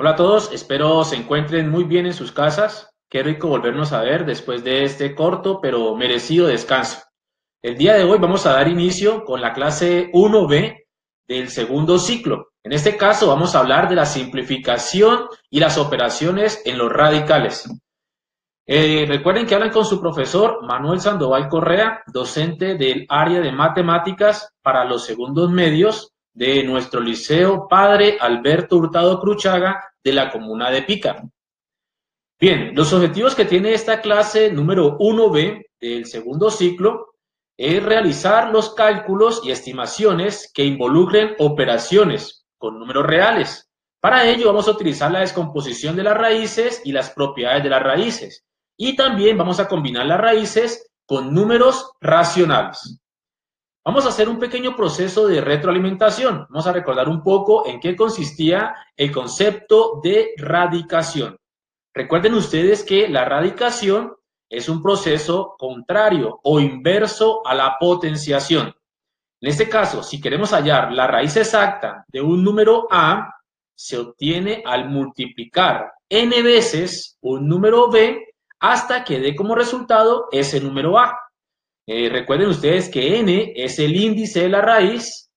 Hola a todos, espero se encuentren muy bien en sus casas. Qué rico volvernos a ver después de este corto pero merecido descanso. El día de hoy vamos a dar inicio con la clase 1B del segundo ciclo. En este caso vamos a hablar de la simplificación y las operaciones en los radicales. Eh, recuerden que hablan con su profesor Manuel Sandoval Correa, docente del área de matemáticas para los segundos medios de nuestro liceo Padre Alberto Hurtado Cruchaga de la comuna de Pica. Bien, los objetivos que tiene esta clase número 1B del segundo ciclo es realizar los cálculos y estimaciones que involucren operaciones con números reales. Para ello vamos a utilizar la descomposición de las raíces y las propiedades de las raíces. Y también vamos a combinar las raíces con números racionales. Vamos a hacer un pequeño proceso de retroalimentación. Vamos a recordar un poco en qué consistía el concepto de radicación. Recuerden ustedes que la radicación es un proceso contrario o inverso a la potenciación. En este caso, si queremos hallar la raíz exacta de un número A, se obtiene al multiplicar n veces un número B hasta que dé como resultado ese número A. Eh, recuerden ustedes que n es el índice de la raíz,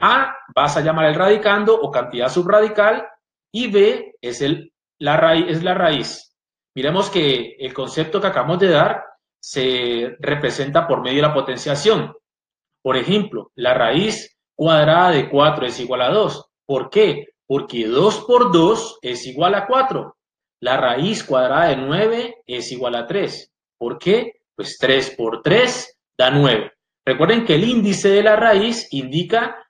a vas a llamar el radicando o cantidad subradical y b es, el, la, raíz, es la raíz. Miremos que el concepto que acabamos de dar se representa por medio de la potenciación. Por ejemplo, la raíz cuadrada de 4 es igual a 2. ¿Por qué? Porque 2 por 2 es igual a 4. La raíz cuadrada de 9 es igual a 3. ¿Por qué? Pues 3 por 3 da 9. Recuerden que el índice de la raíz indica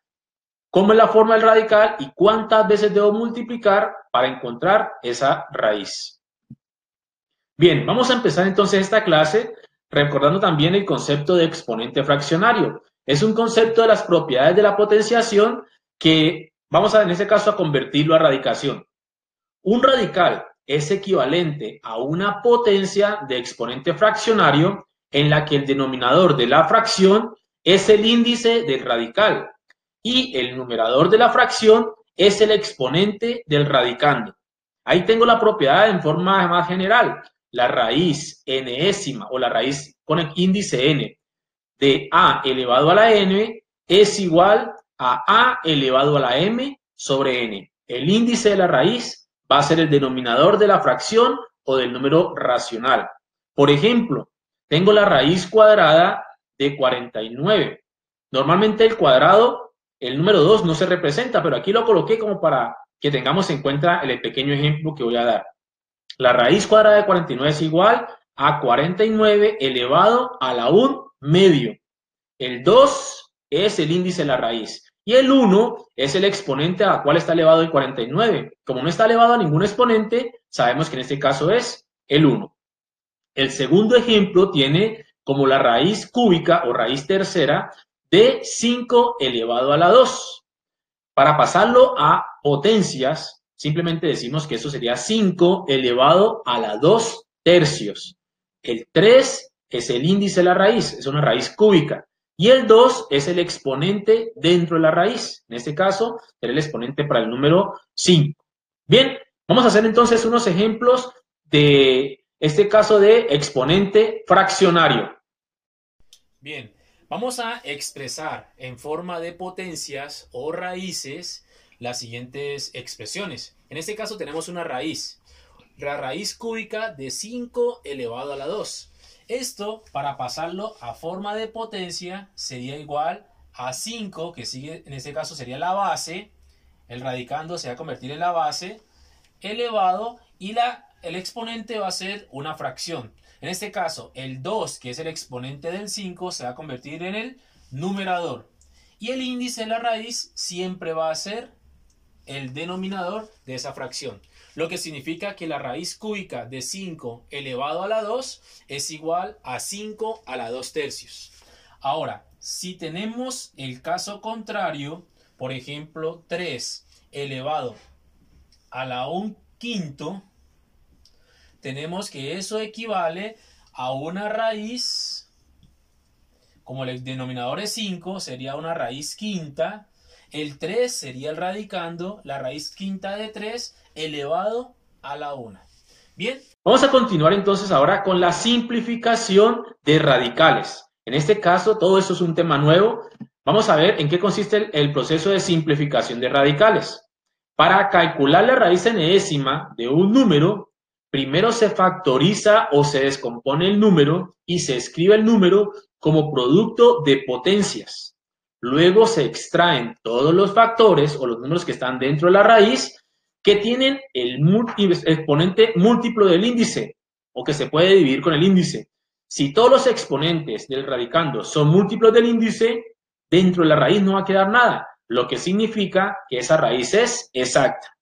cómo es la forma del radical y cuántas veces debo multiplicar para encontrar esa raíz. Bien, vamos a empezar entonces esta clase recordando también el concepto de exponente fraccionario. Es un concepto de las propiedades de la potenciación que vamos a, en este caso, a convertirlo a radicación. Un radical es equivalente a una potencia de exponente fraccionario en la que el denominador de la fracción es el índice del radical y el numerador de la fracción es el exponente del radicando. Ahí tengo la propiedad en forma más general. La raíz enésima o la raíz con el índice n de a elevado a la n es igual a a elevado a la m sobre n. El índice de la raíz va a ser el denominador de la fracción o del número racional. Por ejemplo, tengo la raíz cuadrada de 49. Normalmente el cuadrado, el número 2 no se representa, pero aquí lo coloqué como para que tengamos en cuenta el pequeño ejemplo que voy a dar. La raíz cuadrada de 49 es igual a 49 elevado a la 1 medio. El 2 es el índice de la raíz. Y el 1 es el exponente a cuál está elevado el 49. Como no está elevado a ningún exponente, sabemos que en este caso es el 1. El segundo ejemplo tiene como la raíz cúbica o raíz tercera de 5 elevado a la 2. Para pasarlo a potencias, simplemente decimos que eso sería 5 elevado a la 2 tercios. El 3 es el índice de la raíz, es una raíz cúbica. Y el 2 es el exponente dentro de la raíz. En este caso, será el exponente para el número 5. Bien, vamos a hacer entonces unos ejemplos de este caso de exponente fraccionario. Bien, vamos a expresar en forma de potencias o raíces las siguientes expresiones. En este caso tenemos una raíz. La raíz cúbica de 5 elevado a la 2. Esto, para pasarlo a forma de potencia, sería igual a 5, que sigue, en este caso sería la base, el radicando se va a convertir en la base, elevado, y la, el exponente va a ser una fracción. En este caso, el 2, que es el exponente del 5, se va a convertir en el numerador. Y el índice de la raíz siempre va a ser el denominador de esa fracción lo que significa que la raíz cúbica de 5 elevado a la 2 es igual a 5 a la 2 tercios. Ahora, si tenemos el caso contrario, por ejemplo, 3 elevado a la 1 quinto, tenemos que eso equivale a una raíz, como el denominador es 5, sería una raíz quinta El 3 sería el radicando la raíz quinta de 3 elevado a la 1. Bien. Vamos a continuar entonces ahora con la simplificación de radicales. En este caso, todo esto es un tema nuevo. Vamos a ver en qué consiste el, proceso de simplificación de radicales. Para calcular la raíz enésima de un número, primero se factoriza o se descompone el número y se escribe el número como producto de potencias. Luego se extraen todos los factores o los números que están dentro de la raíz que tienen el exponente múltiplo del índice o que se puede dividir con el índice. Si todos los exponentes del radicando son múltiplos del índice, dentro de la raíz no va a quedar nada, lo que significa que esa raíz es exacta.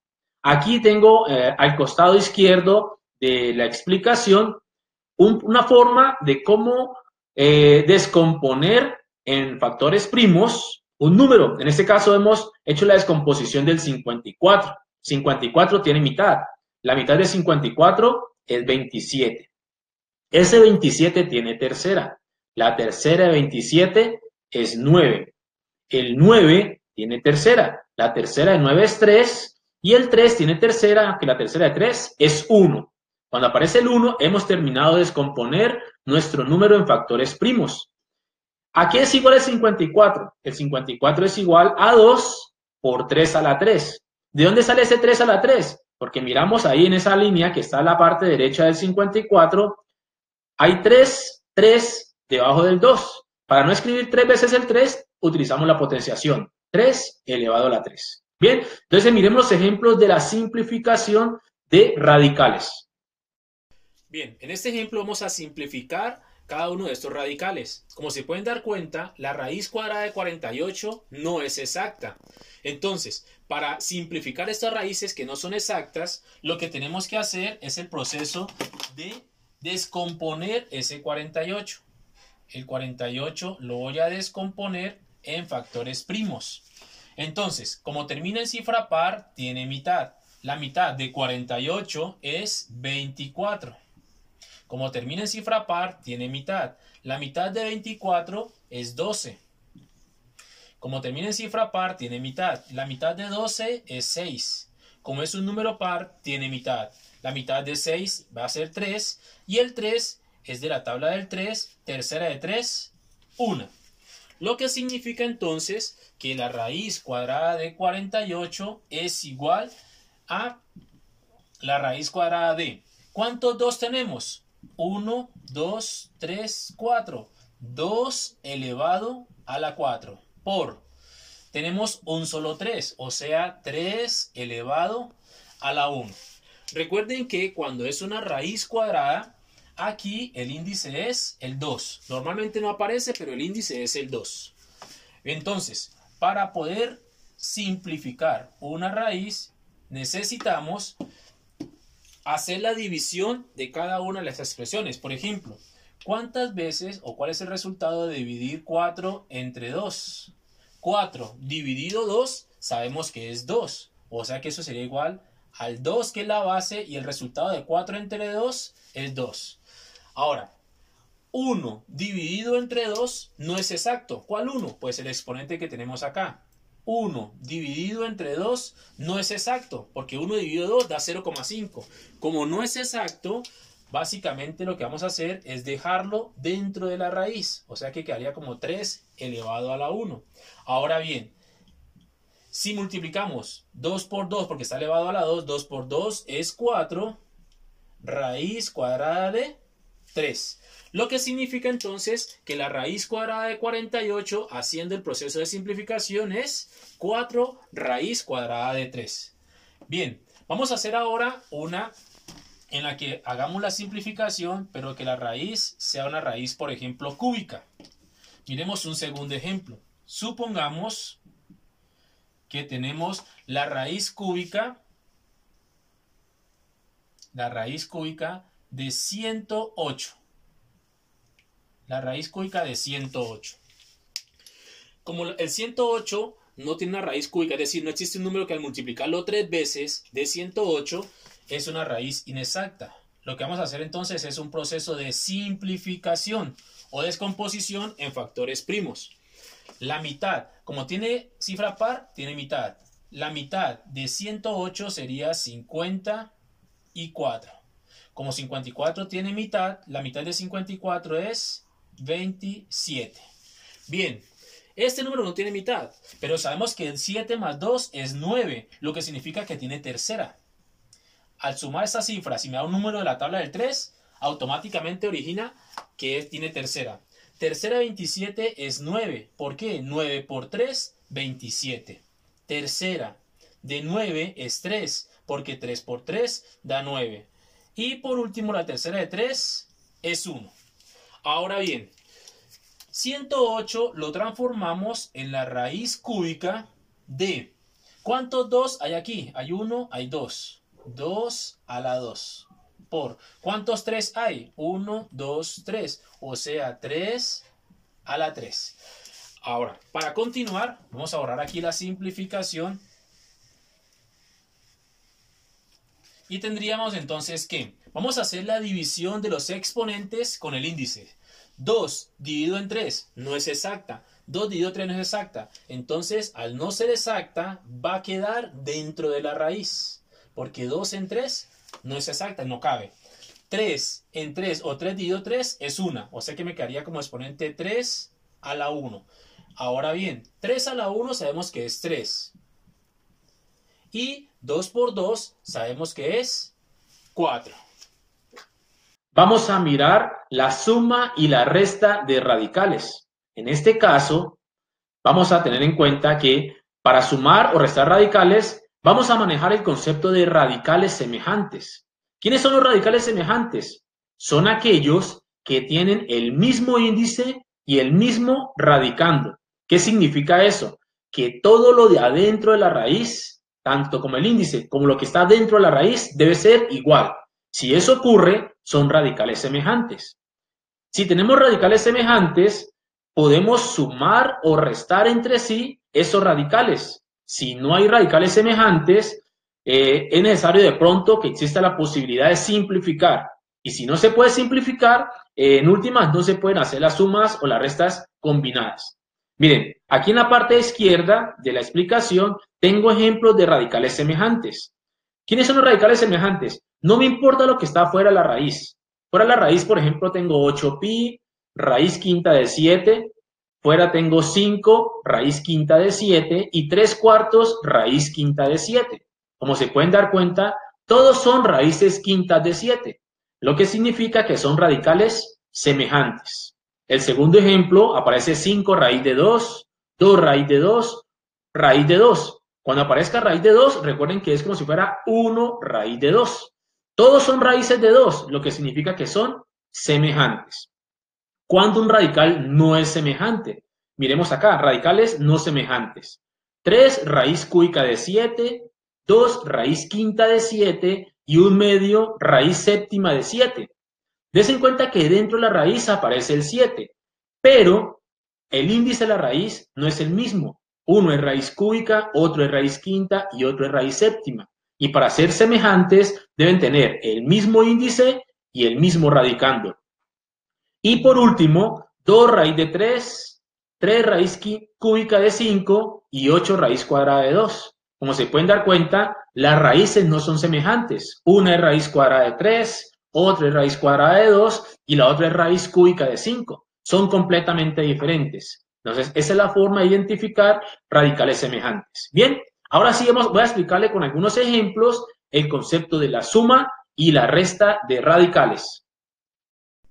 Aquí tengo eh, al costado izquierdo de la explicación una forma de cómo eh, descomponer en factores primos un número. En este caso hemos hecho la descomposición del 54. 54 tiene mitad. La mitad de 54 es 27. Ese 27 tiene tercera. La tercera de 27 es 9. El 9 tiene tercera. La tercera de 9 es 3. Y el 3 tiene tercera, que la tercera de 3 es 1. Cuando aparece el 1, hemos terminado de descomponer nuestro número en factores primos. ¿A qué es igual el 54? El 54 es igual a 2 por 3 a la 3. ¿De dónde sale ese 3 a la 3? Porque miramos ahí en esa línea que está a la parte derecha del 54, hay 3, 3 debajo del 2. Para no escribir tres veces el 3, utilizamos la potenciación. 3 elevado a la 3. Bien, entonces miremos los ejemplos de la simplificación de radicales. Bien, en este ejemplo vamos a simplificar cada uno de estos radicales. Como se pueden dar cuenta, la raíz cuadrada de 48 no es exacta. Entonces, para simplificar estas raíces que no son exactas, lo que tenemos que hacer es el proceso de descomponer ese 48. El 48 lo voy a descomponer en factores primos. Entonces, como termina en cifra par, tiene mitad. La mitad de 48 es 24. Como termina en cifra par, tiene mitad. La mitad de 24 es 12. Como termina en cifra par, tiene mitad. La mitad de 12 es 6. Como es un número par, tiene mitad. La mitad de 6 va a ser 3. Y el 3 es de la tabla del 3. Tercera de 3, 1. Lo que significa entonces que la raíz cuadrada de 48 es igual a la raíz cuadrada de... ¿Cuántos 2 tenemos? 1, 2, 3, 4. 2 elevado a la 4 por. Tenemos un solo 3, o sea, 3 elevado a la 1. Recuerden que cuando es una raíz cuadrada, aquí el índice es el 2. Normalmente no aparece, pero el índice es el 2. Entonces, para poder simplificar una raíz, necesitamos hacer la división de cada una de las expresiones. Por ejemplo, ¿cuántas veces o cuál es el resultado de dividir 4 entre 2? 4 dividido 2 sabemos que es 2. O sea que eso sería igual al 2 que es la base y el resultado de 4 entre 2 es 2. Ahora, 1 dividido entre 2 no es exacto. ¿Cuál 1? Pues el exponente que tenemos acá. 1 dividido entre 2 no es exacto, porque 1 dividido 2 da 0,5. Como no es exacto, básicamente lo que vamos a hacer es dejarlo dentro de la raíz, o sea que quedaría como 3 elevado a la 1. Ahora bien, si multiplicamos 2 por 2, porque está elevado a la 2, 2 por 2 es 4, raíz cuadrada de 3. Lo que significa entonces que la raíz cuadrada de 48 haciendo el proceso de simplificación es 4 raíz cuadrada de 3. Bien, vamos a hacer ahora una en la que hagamos la simplificación, pero que la raíz sea una raíz, por ejemplo, cúbica. Miremos un segundo ejemplo. Supongamos que tenemos la raíz cúbica, la raíz cúbica de 108 la raíz cúbica de 108. Como el 108 no tiene una raíz cúbica, es decir, no existe un número que al multiplicarlo tres veces de 108 es una raíz inexacta. Lo que vamos a hacer entonces es un proceso de simplificación o descomposición en factores primos. La mitad, como tiene cifra par, tiene mitad. La mitad de 108 sería 54. Como 54 tiene mitad, la mitad de 54 es 27. Bien, este número no tiene mitad, pero sabemos que el 7 más 2 es 9, lo que significa que tiene tercera. Al sumar esta cifra, si me da un número de la tabla del 3, automáticamente origina que tiene tercera. Tercera 27 es 9. ¿Por qué? 9 por 3, 27. Tercera de 9 es 3, porque 3 por 3 da 9. Y por último, la tercera de 3 es 1. Ahora bien, 108 lo transformamos en la raíz cúbica de... ¿Cuántos 2 hay aquí? Hay 1, hay 2. 2 a la 2. Por. ¿Cuántos 3 hay? 1, 2, 3. O sea, 3 a la 3. Ahora, para continuar, vamos a borrar aquí la simplificación. Y tendríamos entonces que, vamos a hacer la división de los exponentes con el índice. 2 dividido en 3 no es exacta. 2 dividido en 3 no es exacta. Entonces, al no ser exacta, va a quedar dentro de la raíz. Porque 2 en 3 no es exacta, no cabe. 3 en 3 o 3 dividido 3 es 1. O sea que me quedaría como exponente 3 a la 1. Ahora bien, 3 a la 1 sabemos que es 3. Y 2 por 2 sabemos que es 4. Vamos a mirar la suma y la resta de radicales. En este caso, vamos a tener en cuenta que para sumar o restar radicales, vamos a manejar el concepto de radicales semejantes. ¿Quiénes son los radicales semejantes? Son aquellos que tienen el mismo índice y el mismo radicando. ¿Qué significa eso? Que todo lo de adentro de la raíz, tanto como el índice como lo que está dentro de la raíz, debe ser igual. Si eso ocurre, son radicales semejantes. Si tenemos radicales semejantes, podemos sumar o restar entre sí esos radicales. Si no hay radicales semejantes, eh, es necesario de pronto que exista la posibilidad de simplificar. Y si no se puede simplificar, eh, en últimas no se pueden hacer las sumas o las restas combinadas. Miren, aquí en la parte izquierda de la explicación tengo ejemplos de radicales semejantes. ¿Quiénes son los radicales semejantes? No me importa lo que está fuera de la raíz. Fuera de la raíz, por ejemplo, tengo 8pi, raíz quinta de 7. Fuera tengo 5, raíz quinta de 7. Y 3 cuartos, raíz quinta de 7. Como se pueden dar cuenta, todos son raíces quintas de 7, lo que significa que son radicales semejantes. El segundo ejemplo aparece 5 raíz de 2, 2 raíz de 2, raíz de 2. Cuando aparezca raíz de 2, recuerden que es como si fuera 1 raíz de 2. Todos son raíces de 2, lo que significa que son semejantes. Cuando un radical no es semejante? Miremos acá, radicales no semejantes. 3 raíz cúbica de 7, 2 raíz quinta de 7 y un medio raíz séptima de 7. Des en cuenta que dentro de la raíz aparece el 7, pero el índice de la raíz no es el mismo. Uno es raíz cúbica, otro es raíz quinta y otro es raíz séptima y para ser semejantes deben tener el mismo índice y el mismo radicando. Y por último, 2 raíz de 3, 3 raíz cúbica de 5 y 8 raíz cuadrada de 2. Como se pueden dar cuenta, las raíces no son semejantes. Una es raíz cuadrada de 3, otra es raíz cuadrada de 2 y la otra es raíz cúbica de 5. Son completamente diferentes. Entonces, esa es la forma de identificar radicales semejantes. Bien, Ahora sí voy a explicarle con algunos ejemplos el concepto de la suma y la resta de radicales.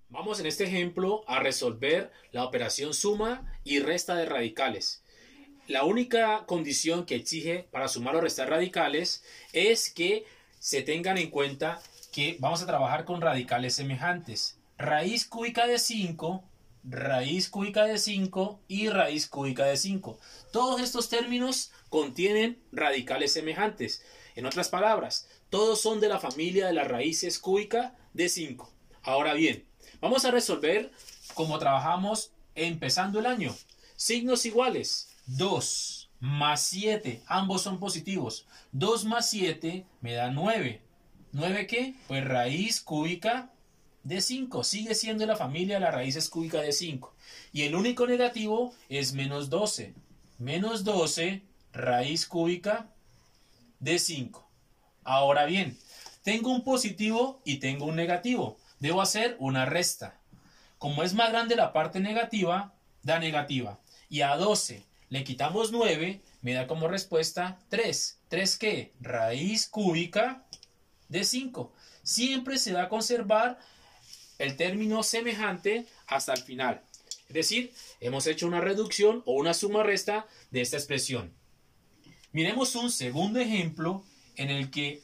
Vamos en este ejemplo a resolver la operación suma y resta de radicales. La única condición que exige para sumar o restar radicales es que se tengan en cuenta que vamos a trabajar con radicales semejantes. Raíz cúbica de 5 raíz cúbica de 5 y raíz cúbica de 5. Todos estos términos contienen radicales semejantes. En otras palabras, todos son de la familia de las raíces cúbica de 5. Ahora bien, vamos a resolver como trabajamos empezando el año. Signos iguales. 2 más 7, ambos son positivos. 2 más 7 me da 9. ¿9 qué? Pues raíz cúbica de 5. Sigue siendo la familia de las raíces cúbicas de 5. Y el único negativo es menos 12. Menos 12 raíz cúbica de 5. Ahora bien, tengo un positivo y tengo un negativo. Debo hacer una resta. Como es más grande la parte negativa, da negativa. Y a 12 le quitamos 9, me da como respuesta 3. ¿3 qué? Raíz cúbica de 5. Siempre se va a conservar el término semejante hasta el final. Es decir, hemos hecho una reducción o una suma resta de esta expresión. Miremos un segundo ejemplo en el que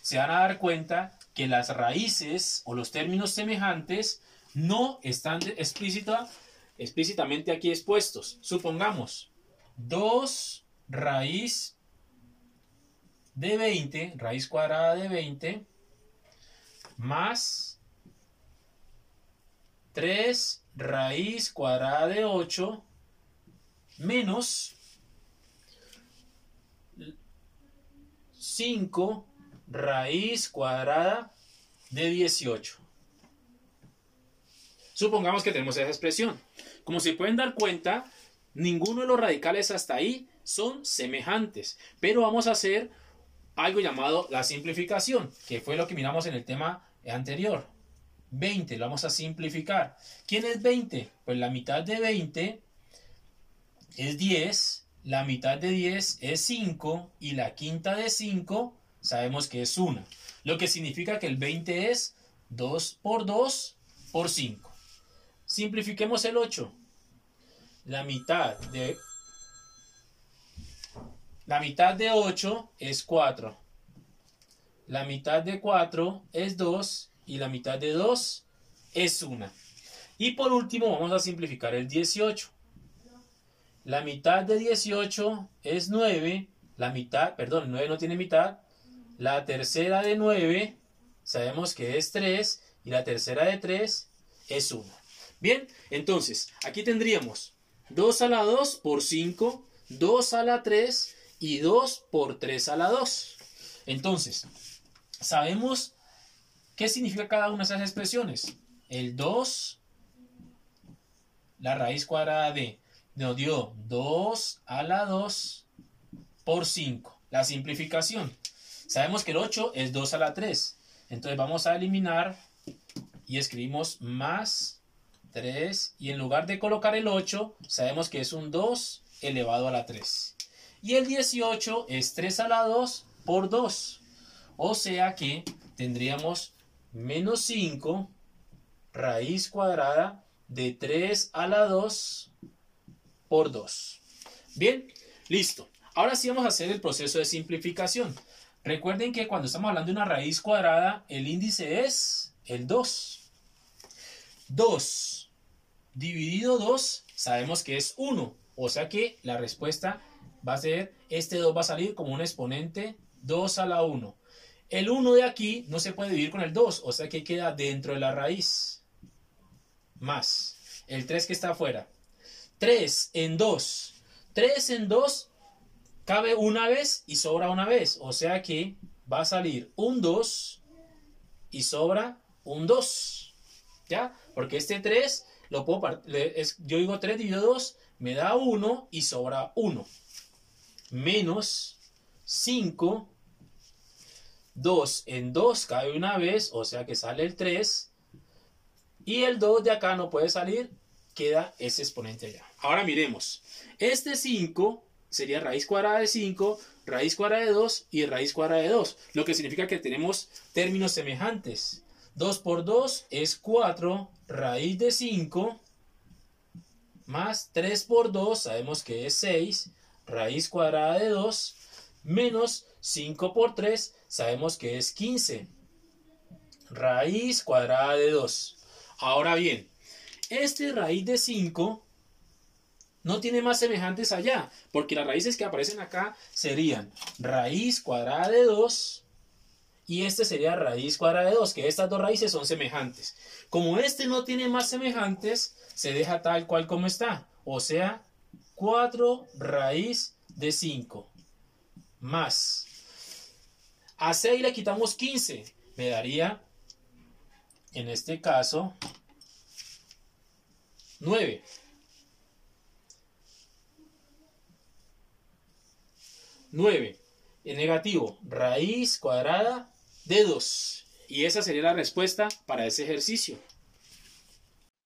se van a dar cuenta que las raíces o los términos semejantes no están explícita, explícitamente aquí expuestos. Supongamos 2 raíz de 20, raíz cuadrada de 20, más 3 raíz cuadrada de 8 menos 5 raíz cuadrada de 18. Supongamos que tenemos esa expresión. Como se pueden dar cuenta, ninguno de los radicales hasta ahí son semejantes, pero vamos a hacer algo llamado la simplificación, que fue lo que miramos en el tema anterior. 20, lo vamos a simplificar. ¿Quién es 20? Pues la mitad de 20 es 10, la mitad de 10 es 5 y la quinta de 5 sabemos que es 1. Lo que significa que el 20 es 2 por 2 por 5. Simplifiquemos el 8. La mitad de la mitad de 8 es 4. La mitad de 4 es 2 y la mitad de 2 es 1. Y por último vamos a simplificar el 18. La mitad de 18 es 9. La mitad, perdón, 9 no tiene mitad. La tercera de 9 sabemos que es 3 y la tercera de 3 es 1. Bien, entonces aquí tendríamos 2 a la 2 por 5, 2 a la 3 y 2 por 3 a la 2. Entonces, sabemos ¿Qué significa cada una de esas expresiones? El 2, la raíz cuadrada de, nos dio 2 a la 2 por 5. La simplificación. Sabemos que el 8 es 2 a la 3. Entonces vamos a eliminar y escribimos más 3. Y en lugar de colocar el 8, sabemos que es un 2 elevado a la 3. Y el 18 es 3 a la 2 por 2. O sea que tendríamos menos 5 raíz cuadrada de 3 a la 2 por 2. Bien, listo. Ahora sí vamos a hacer el proceso de simplificación. Recuerden que cuando estamos hablando de una raíz cuadrada, el índice es el 2. 2 dividido 2 sabemos que es 1. O sea que la respuesta va a ser, este 2 va a salir como un exponente 2 a la 1. El 1 de aquí no se puede dividir con el 2, o sea que queda dentro de la raíz. Más el 3 que está afuera. 3 en 2. 3 en 2 cabe una vez y sobra una vez. O sea que va a salir un 2 y sobra un 2. ¿Ya? Porque este 3 lo puedo es, yo digo 3 dividido 2 me da 1 y sobra 1. Menos 5 2 en 2 cae una vez, o sea que sale el 3. Y el 2 de acá no puede salir, queda ese exponente allá. Ahora miremos. Este 5 sería raíz cuadrada de 5, raíz cuadrada de 2 y raíz cuadrada de 2. Lo que significa que tenemos términos semejantes. 2 por 2 es 4, raíz de 5, más 3 por 2, sabemos que es 6, raíz cuadrada de 2, menos 5 por 3, sabemos que es 15. Raíz cuadrada de 2. Ahora bien, este raíz de 5 no tiene más semejantes allá, porque las raíces que aparecen acá serían raíz cuadrada de 2 y este sería raíz cuadrada de 2, que estas dos raíces son semejantes. Como este no tiene más semejantes, se deja tal cual como está, o sea, 4 raíz de 5 más. A 6 le quitamos 15. Me daría en este caso, 9. Nueve. En negativo, raíz cuadrada de 2. Y esa sería la respuesta para ese ejercicio.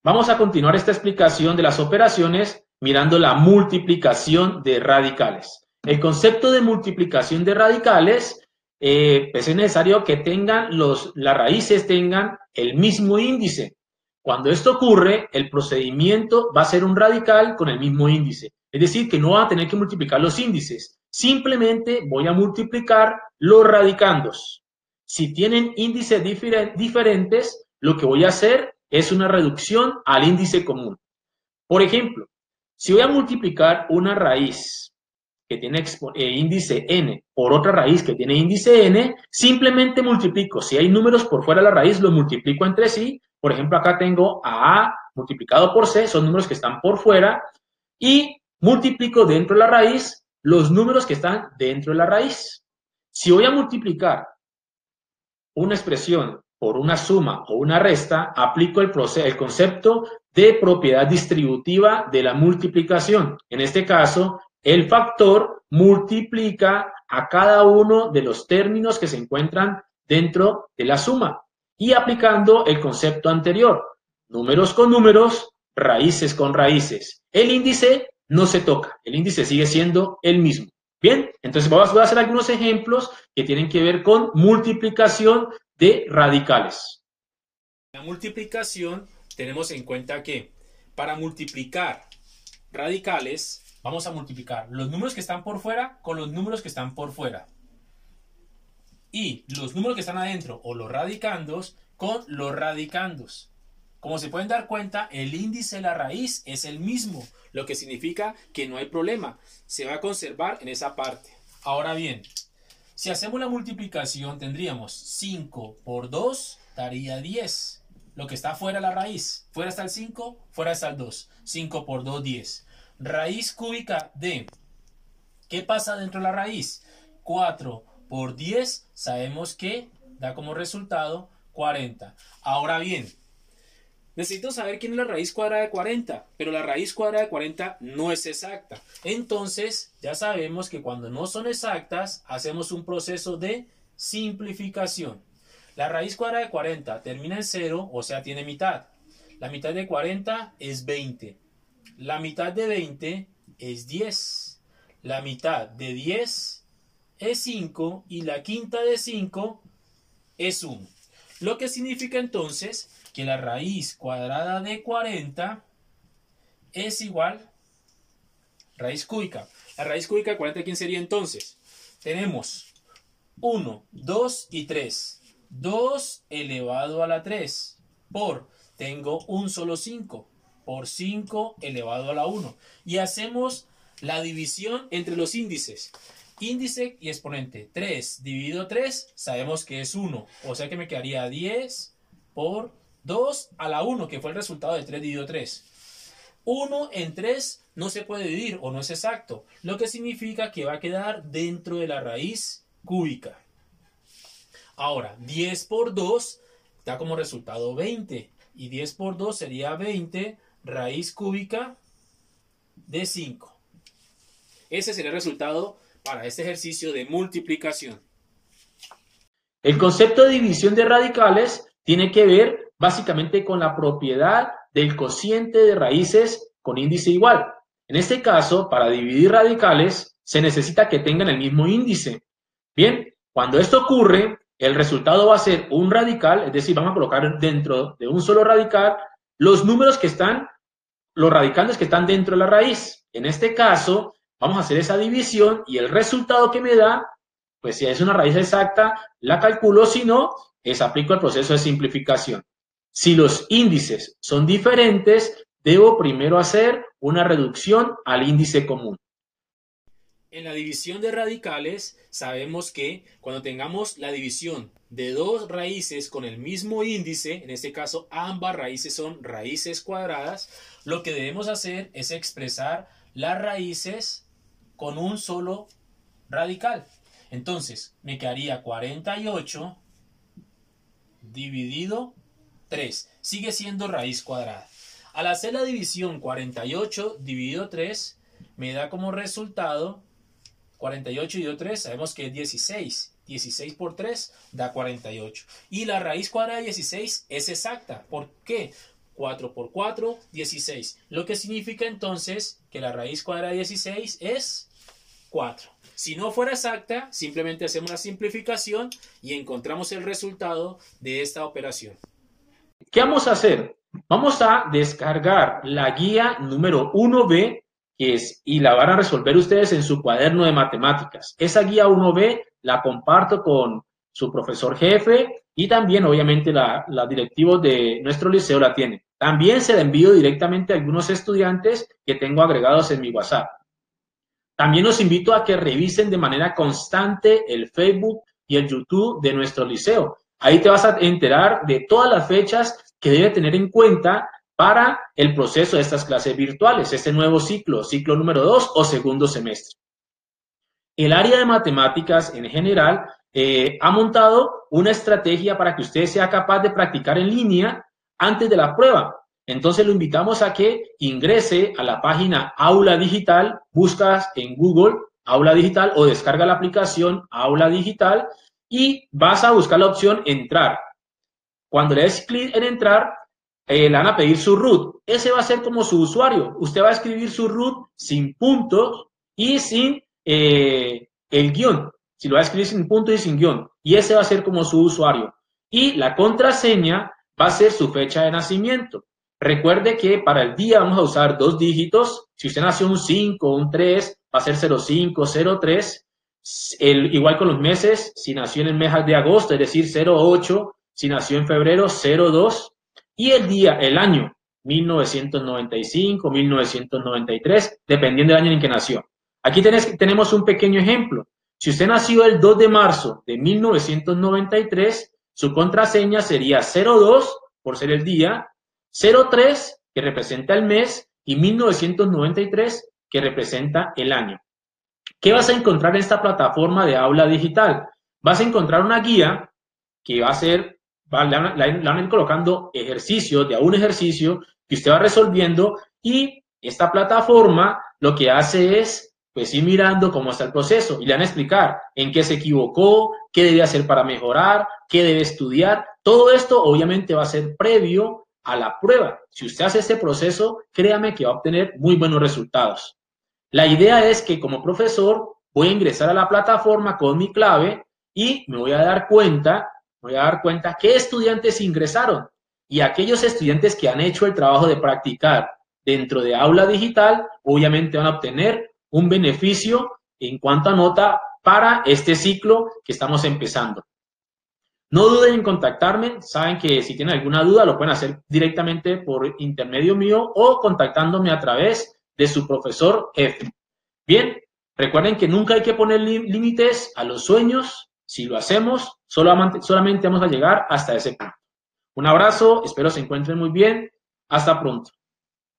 Vamos a continuar esta explicación de las operaciones mirando la multiplicación de radicales. El concepto de multiplicación de radicales eh, pues es necesario que tengan los, las raíces tengan el mismo índice. Cuando esto ocurre, el procedimiento va a ser un radical con el mismo índice. Es decir, que no va a tener que multiplicar los índices. Simplemente voy a multiplicar los radicandos. Si tienen índices diferentes, lo que voy a hacer es una reducción al índice común. Por ejemplo, si voy a multiplicar una raíz que tiene eh, índice n por otra raíz que tiene índice n, simplemente multiplico. Si hay números por fuera de la raíz, los multiplico entre sí. Por ejemplo, acá tengo a a multiplicado por c, son números que están por fuera, y multiplico dentro de la raíz los números que están dentro de la raíz. Si voy a multiplicar una expresión por una suma o una resta, aplico el, el concepto de propiedad distributiva de la multiplicación. En este caso, el factor multiplica a cada uno de los términos que se encuentran dentro de la suma y aplicando el concepto anterior, números con números, raíces con raíces. El índice no se toca, el índice sigue siendo el mismo. Bien, entonces voy a hacer algunos ejemplos que tienen que ver con multiplicación de radicales. La multiplicación tenemos en cuenta que para multiplicar radicales Vamos a multiplicar los números que están por fuera con los números que están por fuera. Y los números que están adentro o los radicandos con los radicandos. Como se pueden dar cuenta, el índice de la raíz es el mismo, lo que significa que no hay problema. Se va a conservar en esa parte. Ahora bien, si hacemos la multiplicación, tendríamos 5 por 2 daría 10. Lo que está fuera de la raíz. Fuera está el 5, fuera está el 2. 5 por 2, 10 raíz cúbica de, ¿qué pasa dentro de la raíz? 4 por 10, sabemos que da como resultado 40. Ahora bien, necesito saber quién es la raíz cuadrada de 40, pero la raíz cuadrada de 40 no es exacta. Entonces, ya sabemos que cuando no son exactas, hacemos un proceso de simplificación. La raíz cuadrada de 40 termina en 0, o sea, tiene mitad. La mitad de 40 es 20. La mitad de 20 es 10. La mitad de 10 es 5 y la quinta de 5 es 1. Lo que significa entonces que la raíz cuadrada de 40 es igual raíz cúbica. La raíz cúbica de 40, ¿quién sería entonces? Tenemos 1, 2 y 3. 2 elevado a la 3 por, tengo un solo 5 por 5 elevado a la 1. Y hacemos la división entre los índices. Índice y exponente. 3 dividido 3, sabemos que es 1. O sea que me quedaría 10 por 2 a la 1, que fue el resultado de 3 dividido 3. 1 en 3 no se puede dividir o no es exacto, lo que significa que va a quedar dentro de la raíz cúbica. Ahora, 10 por 2 da como resultado 20 y 10 por 2 sería 20 raíz cúbica de 5. Ese sería el resultado para este ejercicio de multiplicación. El concepto de división de radicales tiene que ver básicamente con la propiedad del cociente de raíces con índice igual. En este caso, para dividir radicales, se necesita que tengan el mismo índice. Bien, cuando esto ocurre, el resultado va a ser un radical, es decir, vamos a colocar dentro de un solo radical los números que están los radicales que están dentro de la raíz. En este caso, vamos a hacer esa división y el resultado que me da, pues si es una raíz exacta, la calculo, si no, es aplico el proceso de simplificación. Si los índices son diferentes, debo primero hacer una reducción al índice común. En la división de radicales sabemos que cuando tengamos la división de dos raíces con el mismo índice, en este caso ambas raíces son raíces cuadradas, lo que debemos hacer es expresar las raíces con un solo radical. Entonces, me quedaría 48 dividido 3. Sigue siendo raíz cuadrada. Al hacer la división 48 dividido 3, me da como resultado 48 dividido 3, sabemos que es 16. 16 por 3 da 48. Y la raíz cuadrada de 16 es exacta. ¿Por qué? 4 por 4, 16. Lo que significa entonces que la raíz cuadrada de 16 es 4. Si no fuera exacta, simplemente hacemos la simplificación y encontramos el resultado de esta operación. ¿Qué vamos a hacer? Vamos a descargar la guía número 1B que es, y la van a resolver ustedes en su cuaderno de matemáticas. Esa guía 1B la comparto con su profesor jefe y también obviamente la, la directivos de nuestro liceo la tienen. También se la envío directamente a algunos estudiantes que tengo agregados en mi WhatsApp. También los invito a que revisen de manera constante el Facebook y el YouTube de nuestro liceo. Ahí te vas a enterar de todas las fechas que debe tener en cuenta para el proceso de estas clases virtuales, este nuevo ciclo, ciclo número 2 o segundo semestre. El área de matemáticas en general eh, ha montado una estrategia para que usted sea capaz de practicar en línea antes de la prueba. Entonces lo invitamos a que ingrese a la página Aula Digital, buscas en Google Aula Digital o descarga la aplicación Aula Digital y vas a buscar la opción Entrar. Cuando le des clic en Entrar, eh, le van a pedir su root. Ese va a ser como su usuario. Usted va a escribir su root sin puntos y sin eh, el guion. Si lo va a escribir sin puntos y sin guion. Y ese va a ser como su usuario. Y la contraseña va a ser su fecha de nacimiento. Recuerde que para el día vamos a usar dos dígitos. Si usted nació un 5 o un 3, va a ser 05, 03. El, igual con los meses, si nació en el mes de agosto, es decir, 08, si nació en febrero, 02. Y el día, el año, 1995, 1993, dependiendo del año en que nació. Aquí tenemos un pequeño ejemplo. Si usted nació el 2 de marzo de 1993, su contraseña sería 02 por ser el día, 03 que representa el mes y 1993 que representa el año. ¿Qué vas a encontrar en esta plataforma de aula digital? Vas a encontrar una guía que va a ser, la van a ir colocando ejercicios de a un ejercicio que usted va resolviendo y esta plataforma lo que hace es pues ir mirando cómo está el proceso y le van a explicar en qué se equivocó, qué debe hacer para mejorar, qué debe estudiar. Todo esto obviamente va a ser previo a la prueba. Si usted hace este proceso, créame que va a obtener muy buenos resultados. La idea es que como profesor voy a ingresar a la plataforma con mi clave y me voy a dar cuenta, voy a dar cuenta qué estudiantes ingresaron y aquellos estudiantes que han hecho el trabajo de practicar dentro de aula digital, obviamente van a obtener un beneficio en cuanto a nota para este ciclo que estamos empezando. No duden en contactarme, saben que si tienen alguna duda lo pueden hacer directamente por intermedio mío o contactándome a través de su profesor jefe. Bien, recuerden que nunca hay que poner límites a los sueños. Si lo hacemos, solamente, vamos a llegar hasta ese punto. Un abrazo, espero se encuentren muy bien. Hasta pronto.